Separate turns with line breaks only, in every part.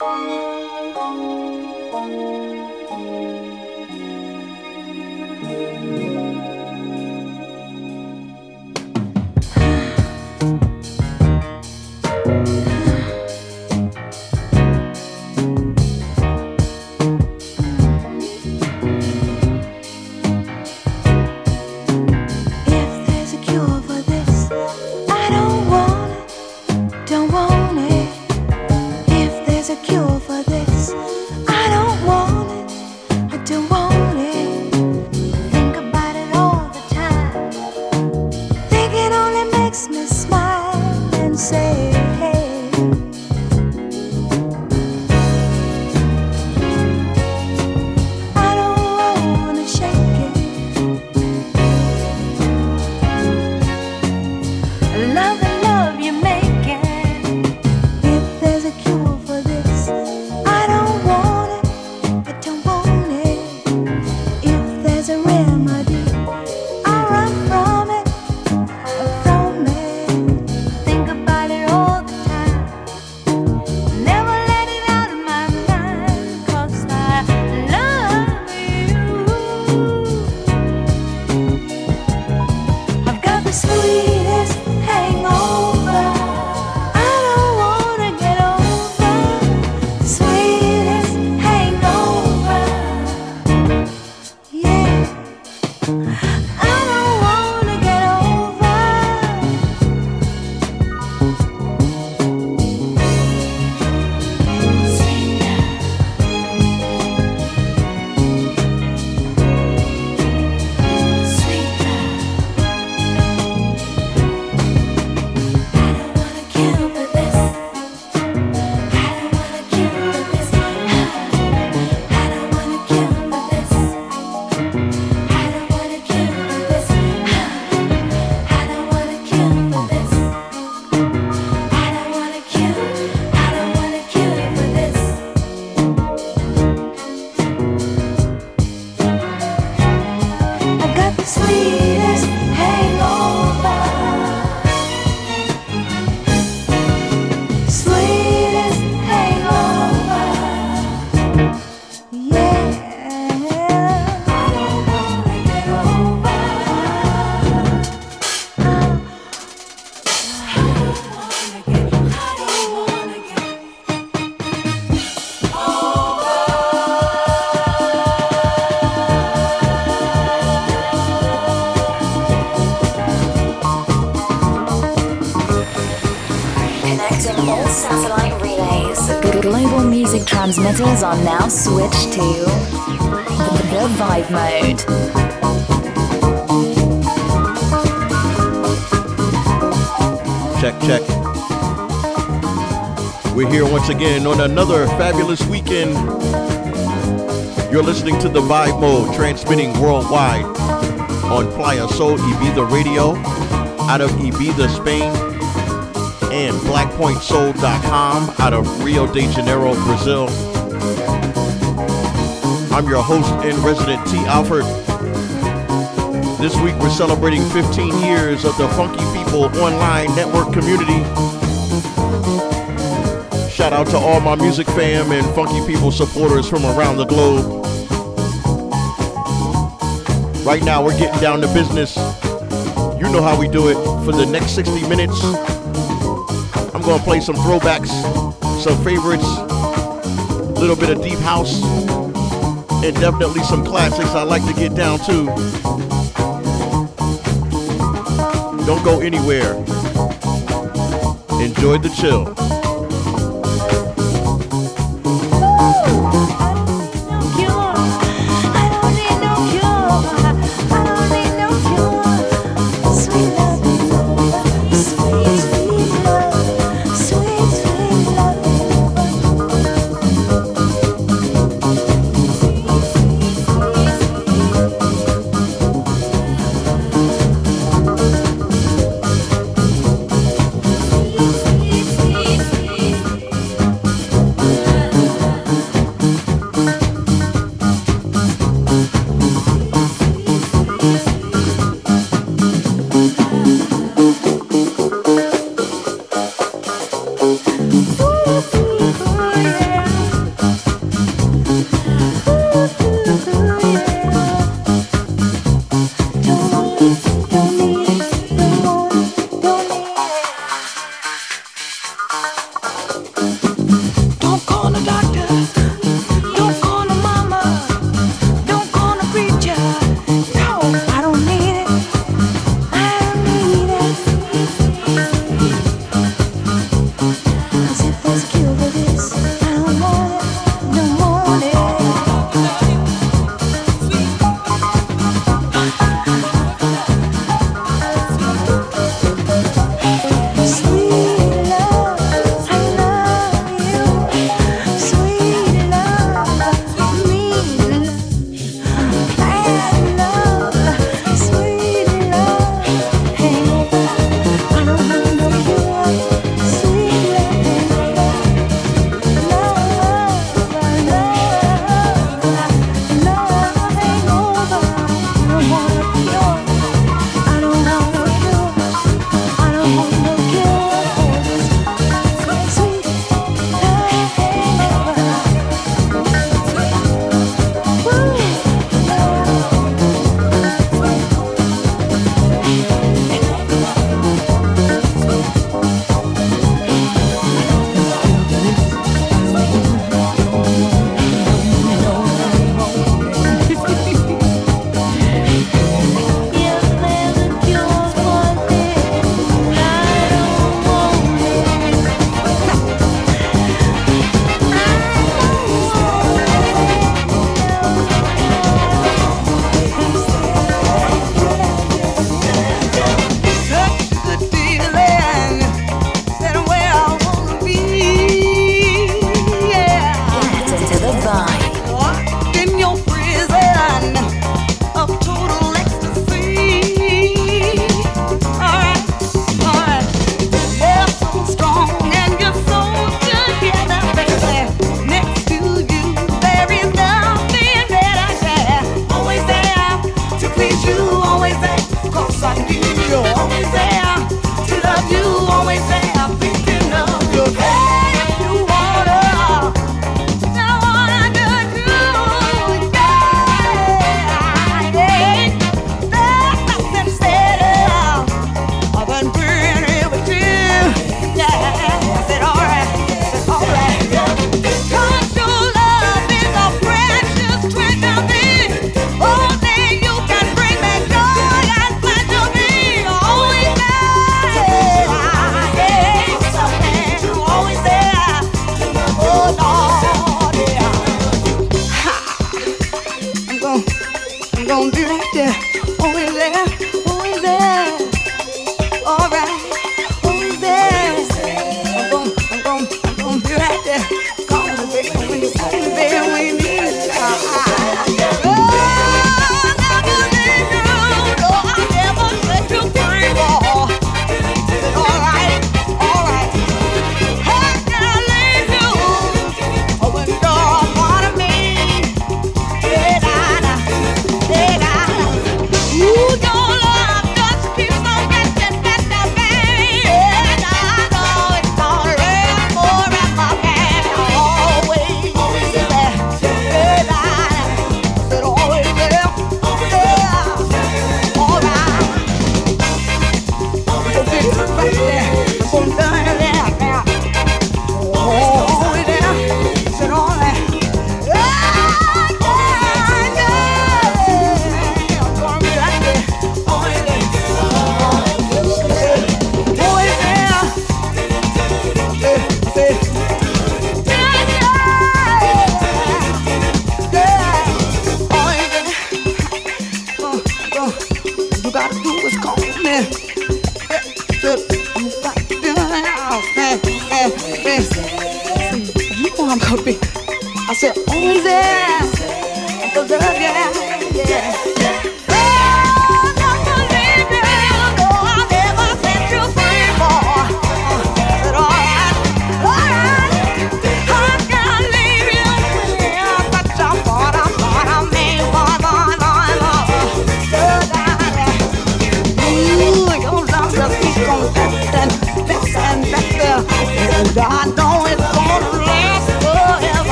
Música transmitters are now switched to the Vibe Mode.
Check, check. We're here once again on another fabulous weekend. You're listening to the Vibe Mode, transmitting worldwide on Playa Sol Ibiza Radio out of Ibiza, Spain and blackpointsoul.com out of Rio de Janeiro, Brazil. I'm your host and resident T. Alfred. This week we're celebrating 15 years of the Funky People online network community. Shout out to all my music fam and Funky People supporters from around the globe. Right now we're getting down to business. You know how we do it. For the next 60 minutes, I'm gonna play some throwbacks, some favorites, a little bit of deep house, and definitely some classics I like to get down to. Don't go anywhere. Enjoy the chill.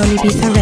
FM, Playa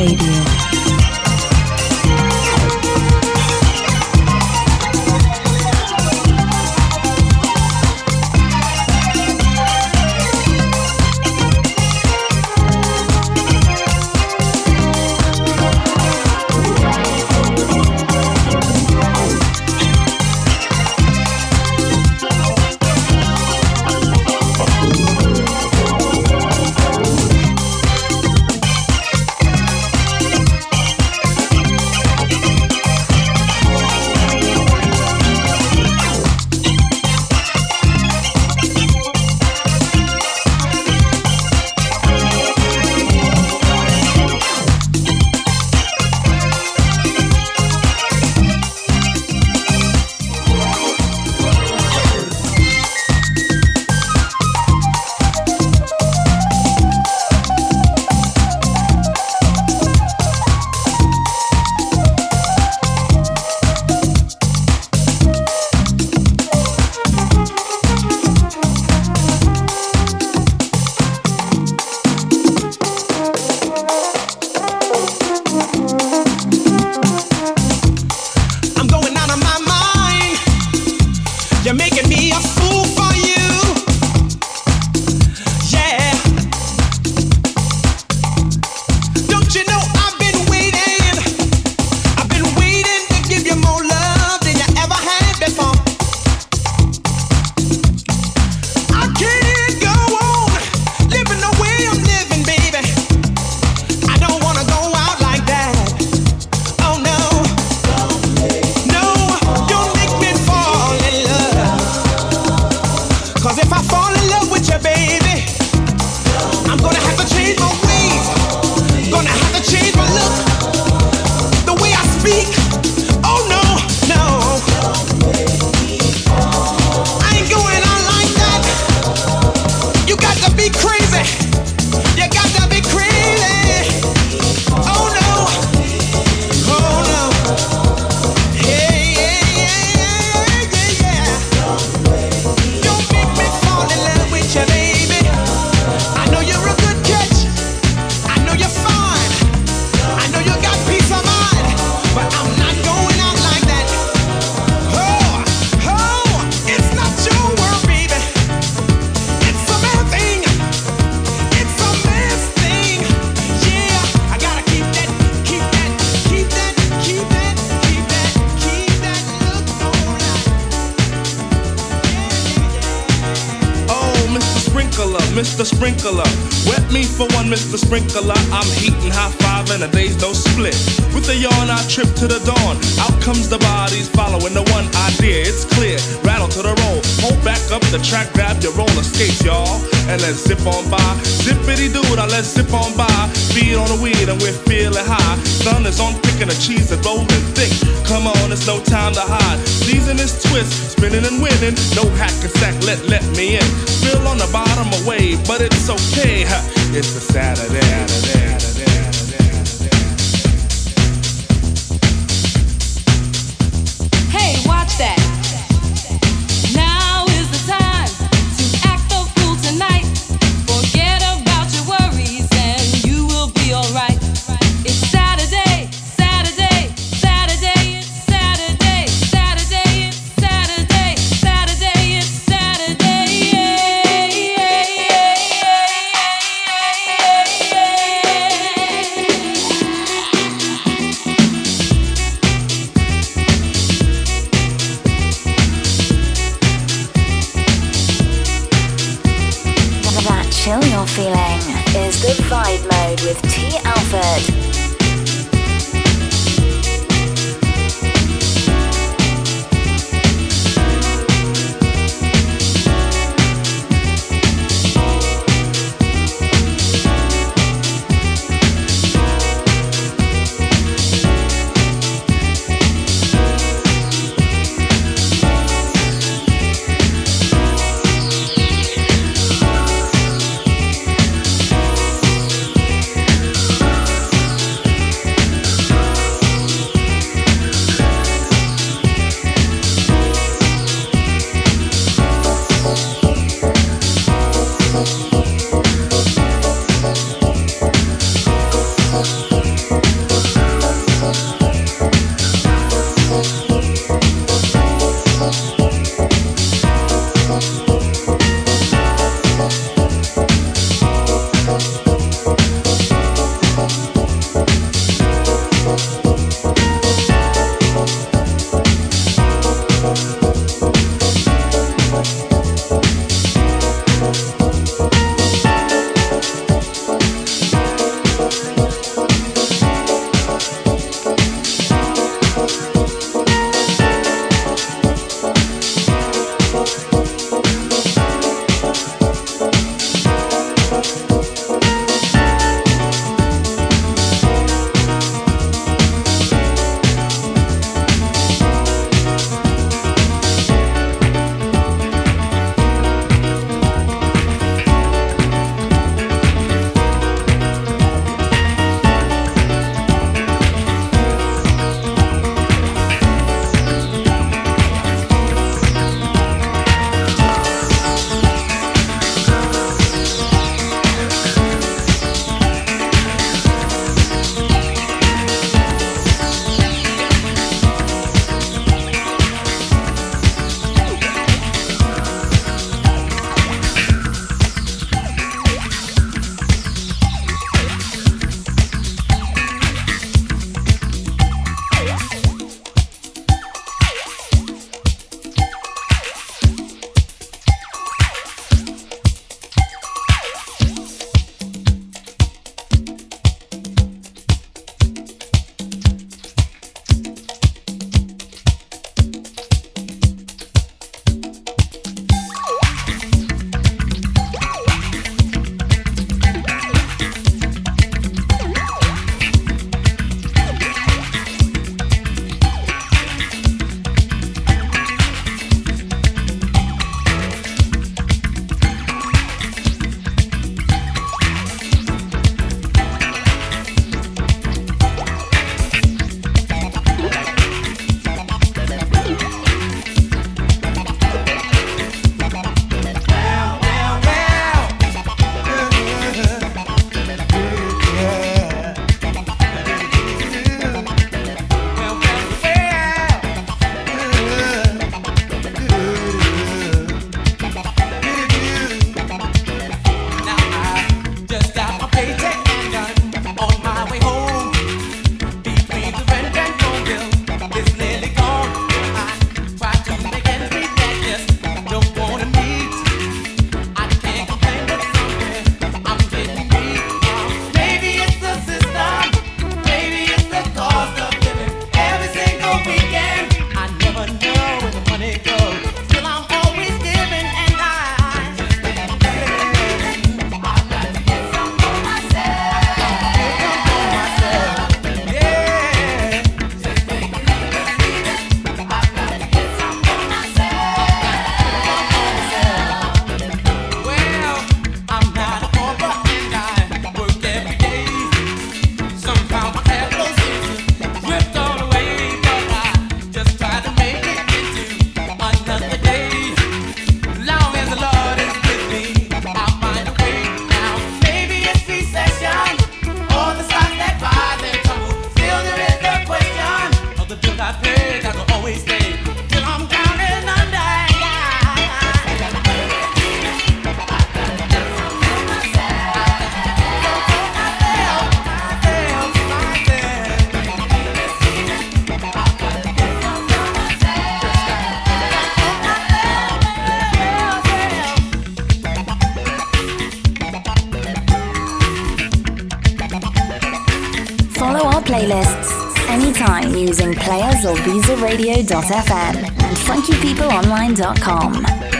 visaradio.fm and funkypeopleonline.com.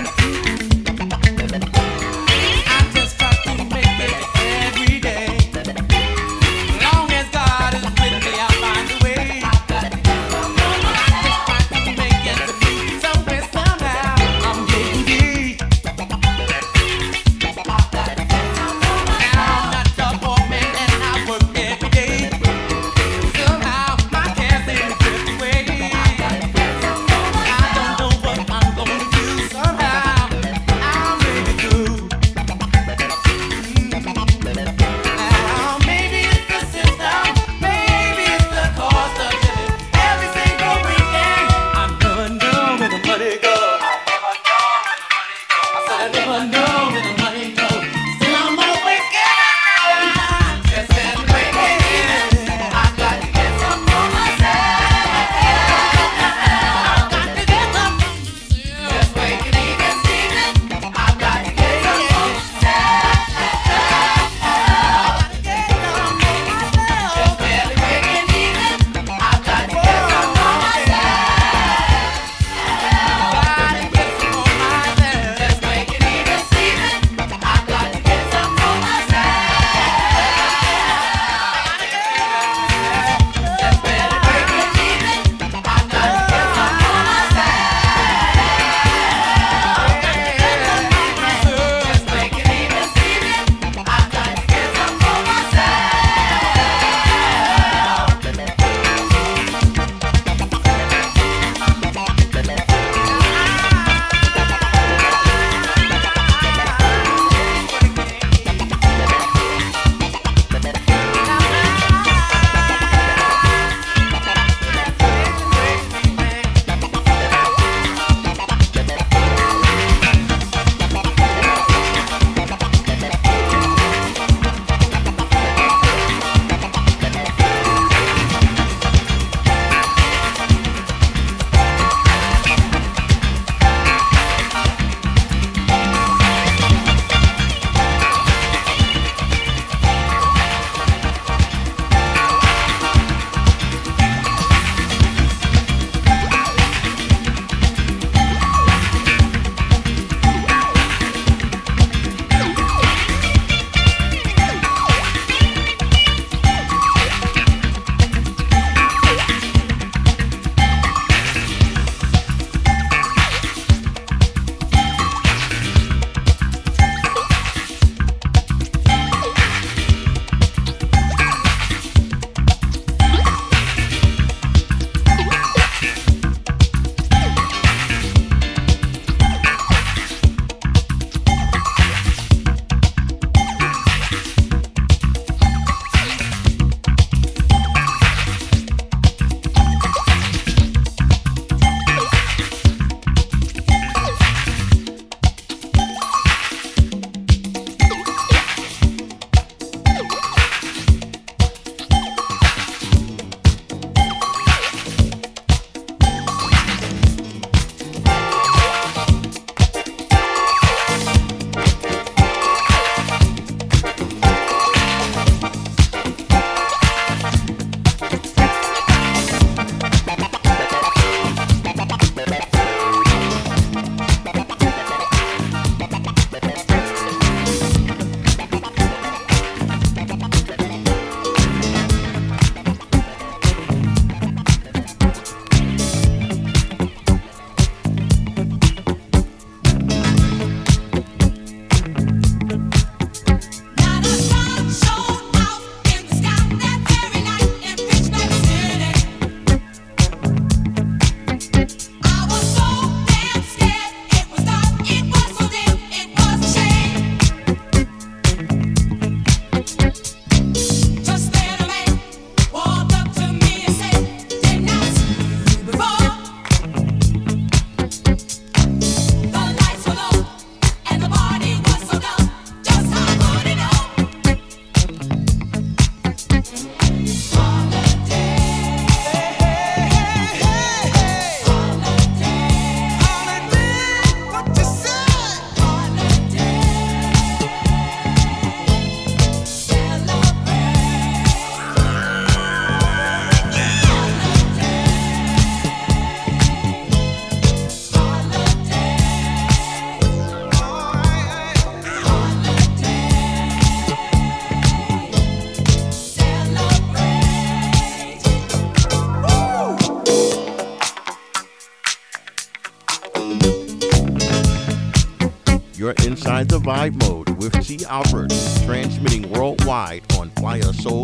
with T. Albert transmitting worldwide on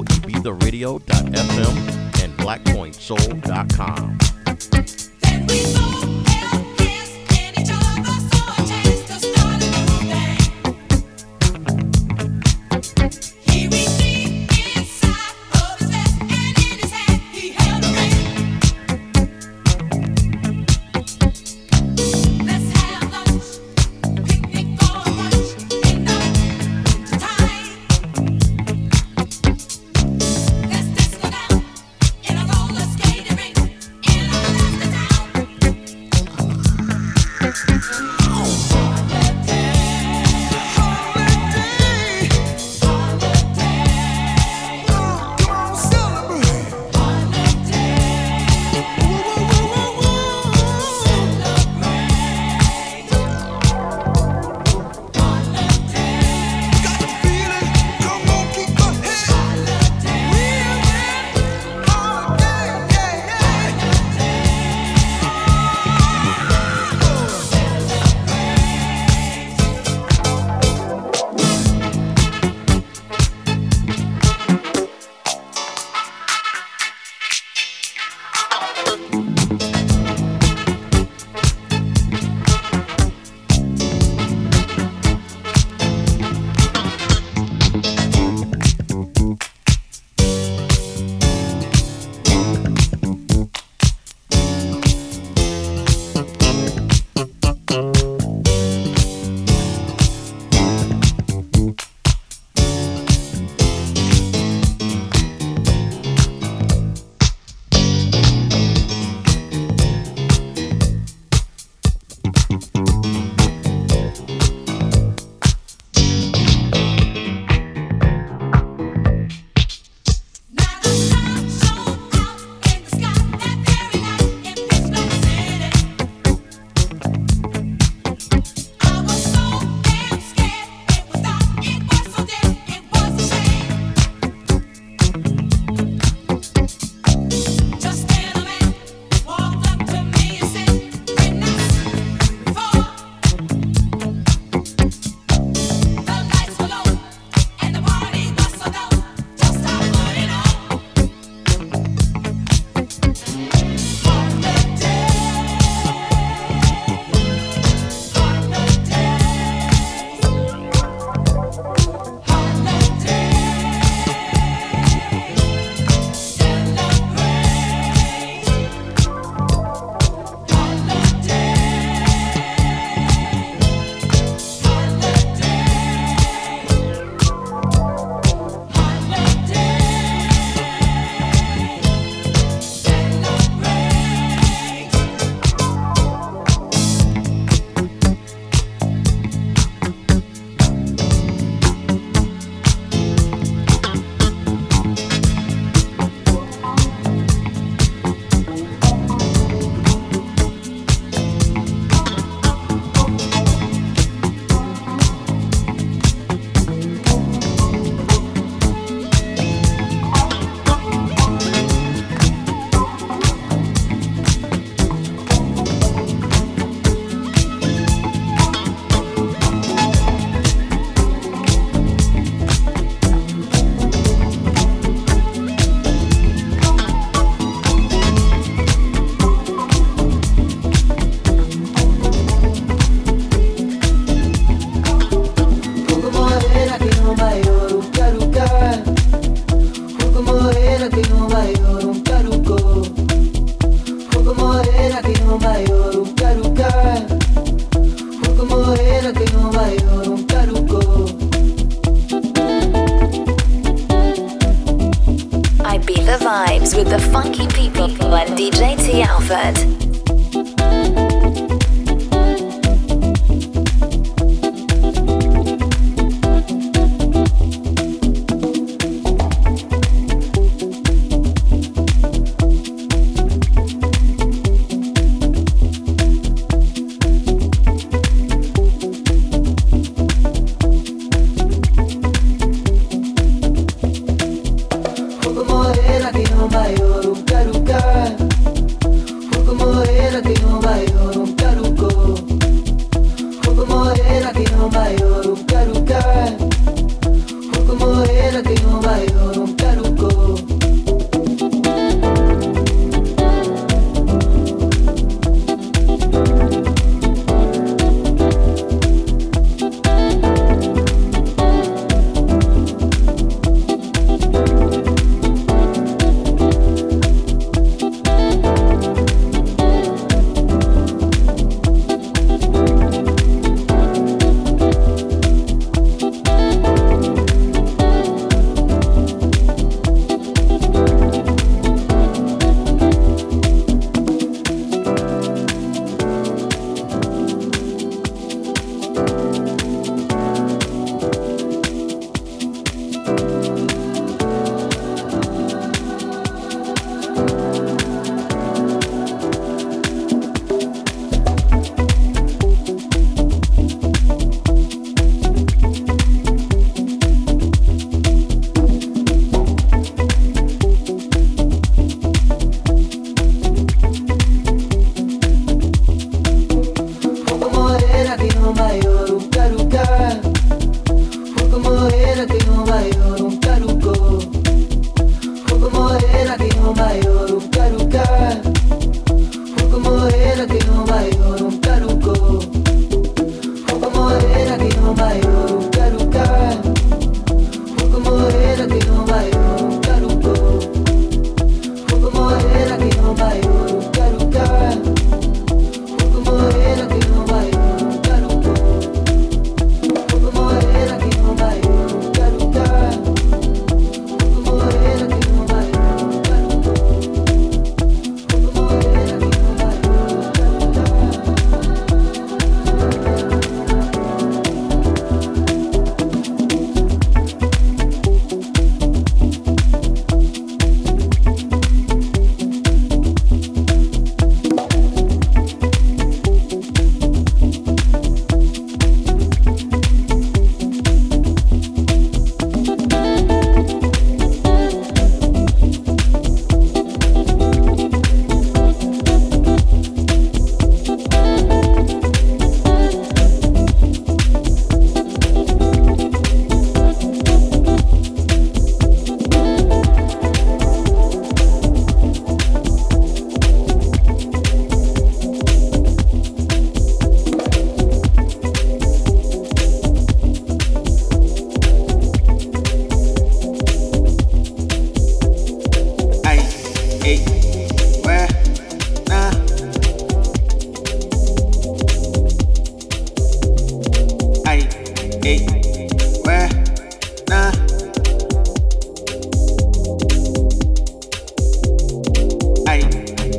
Ibiza and BlackPointSoul.com.
Huku with the funky people oruca, ruca. Huku morena Gabi no maior, o caruca.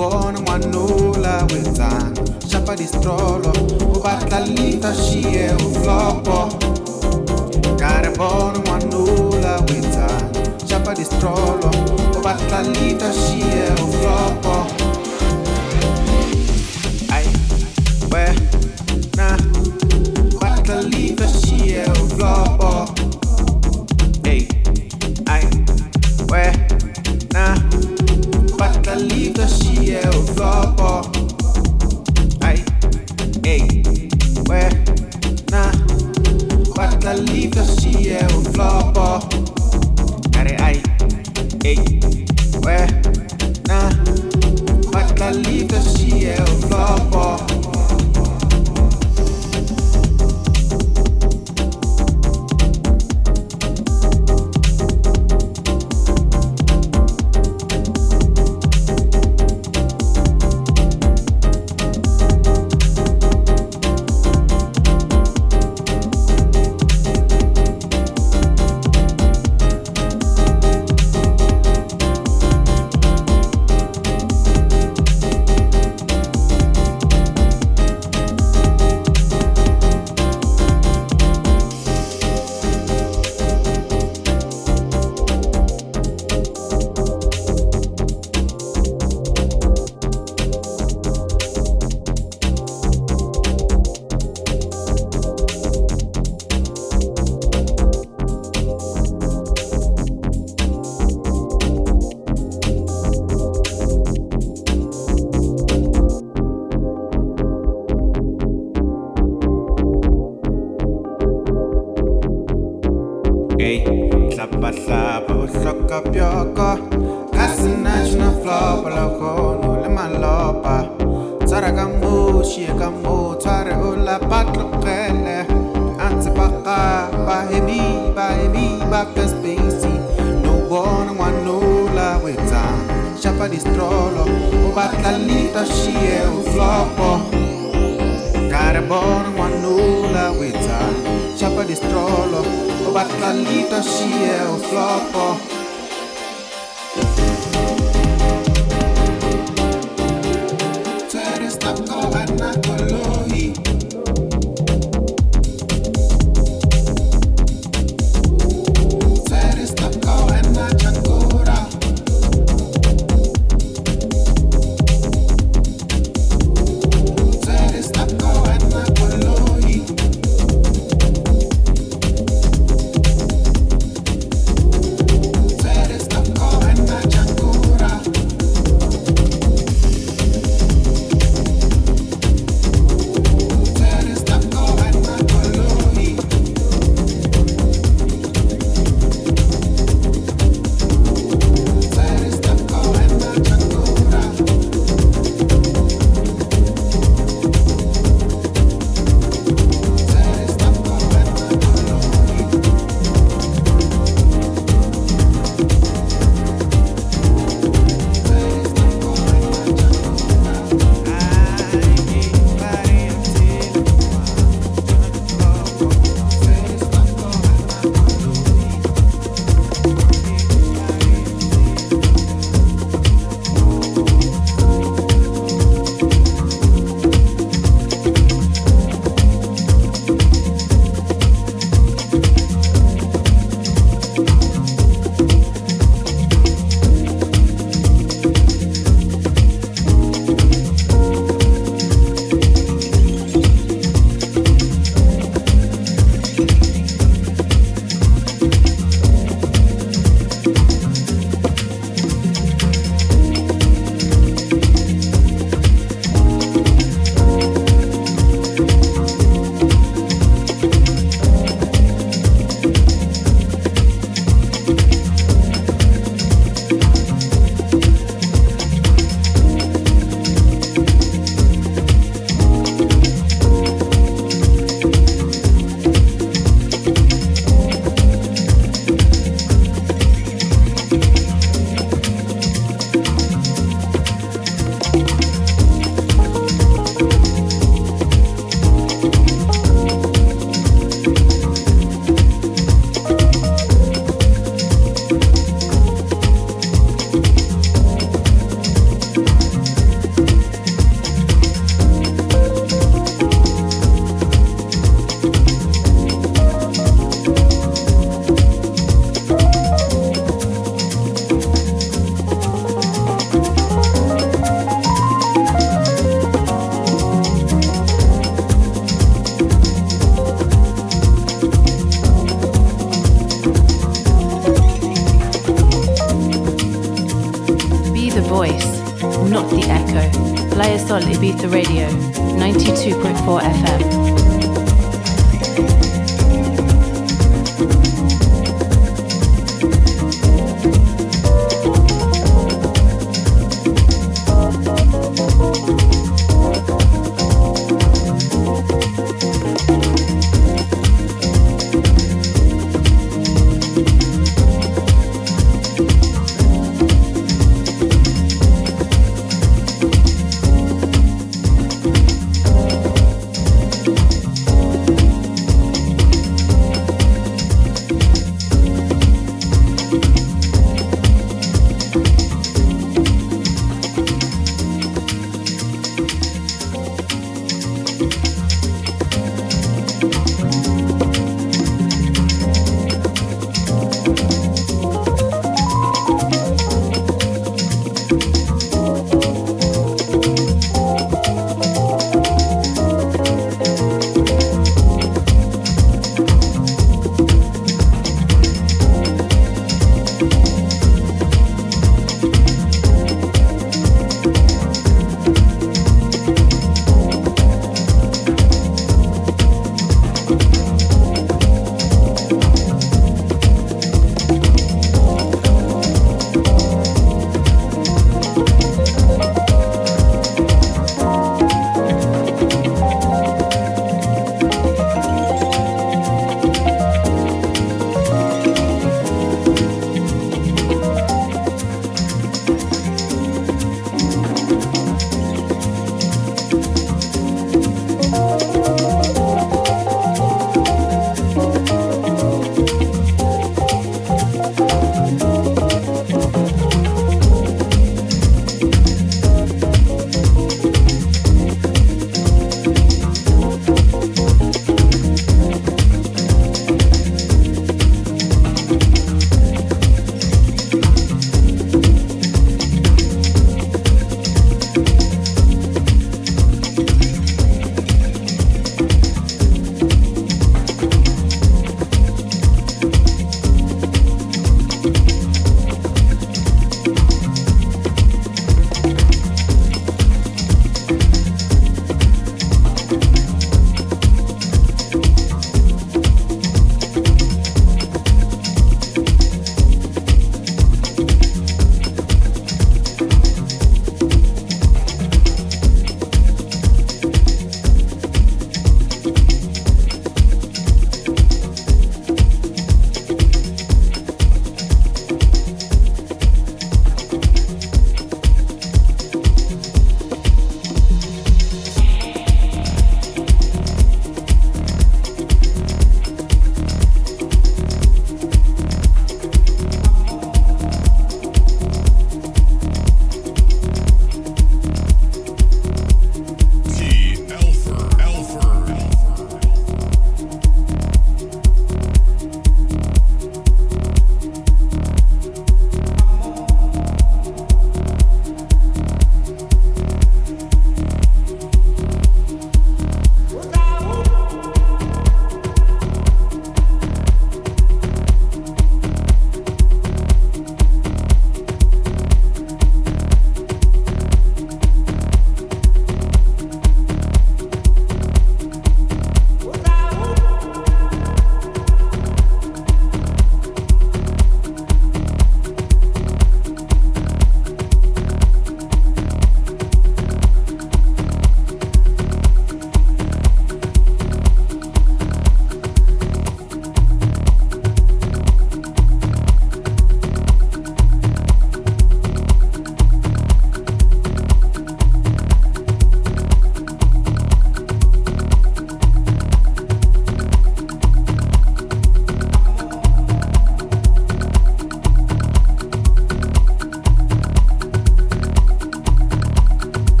ngibona ngwanula wenzani?
Shapa di strollo o batalita xiye u flopo nkarhi
bona ngwanula wenzani? Shapa distrolo
u batla lita xiye u flopo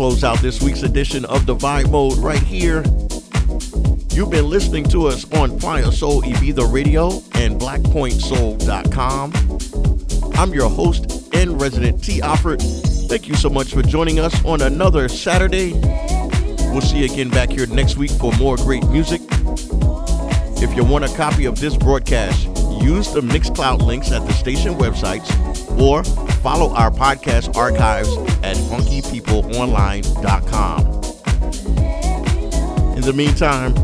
close out this week's edition of the Vibe Mode right here. You've been listening to us on Fire Soul Ibiza Radio and BlackPointSoul.com. I'm your host and resident T. Offord. Thank you so much for joining us on another Saturday. We'll see you again back here next week for more great music. If you want a copy of this broadcast,
use the Mixcloud links at the station websites or follow our podcast archives at funkypeopleonline.com. In the meantime,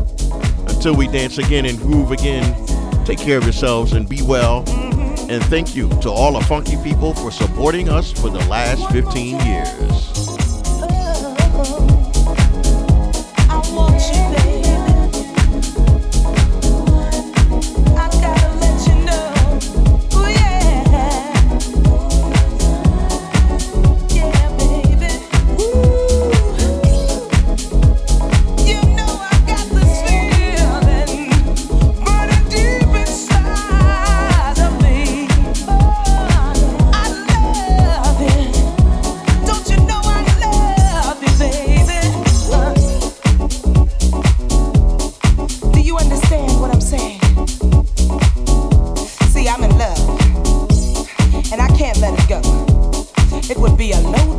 until we dance again and groove again, take care of yourselves and be well. And thank you to all the funky people for supporting us for the last 15 years.
Be a load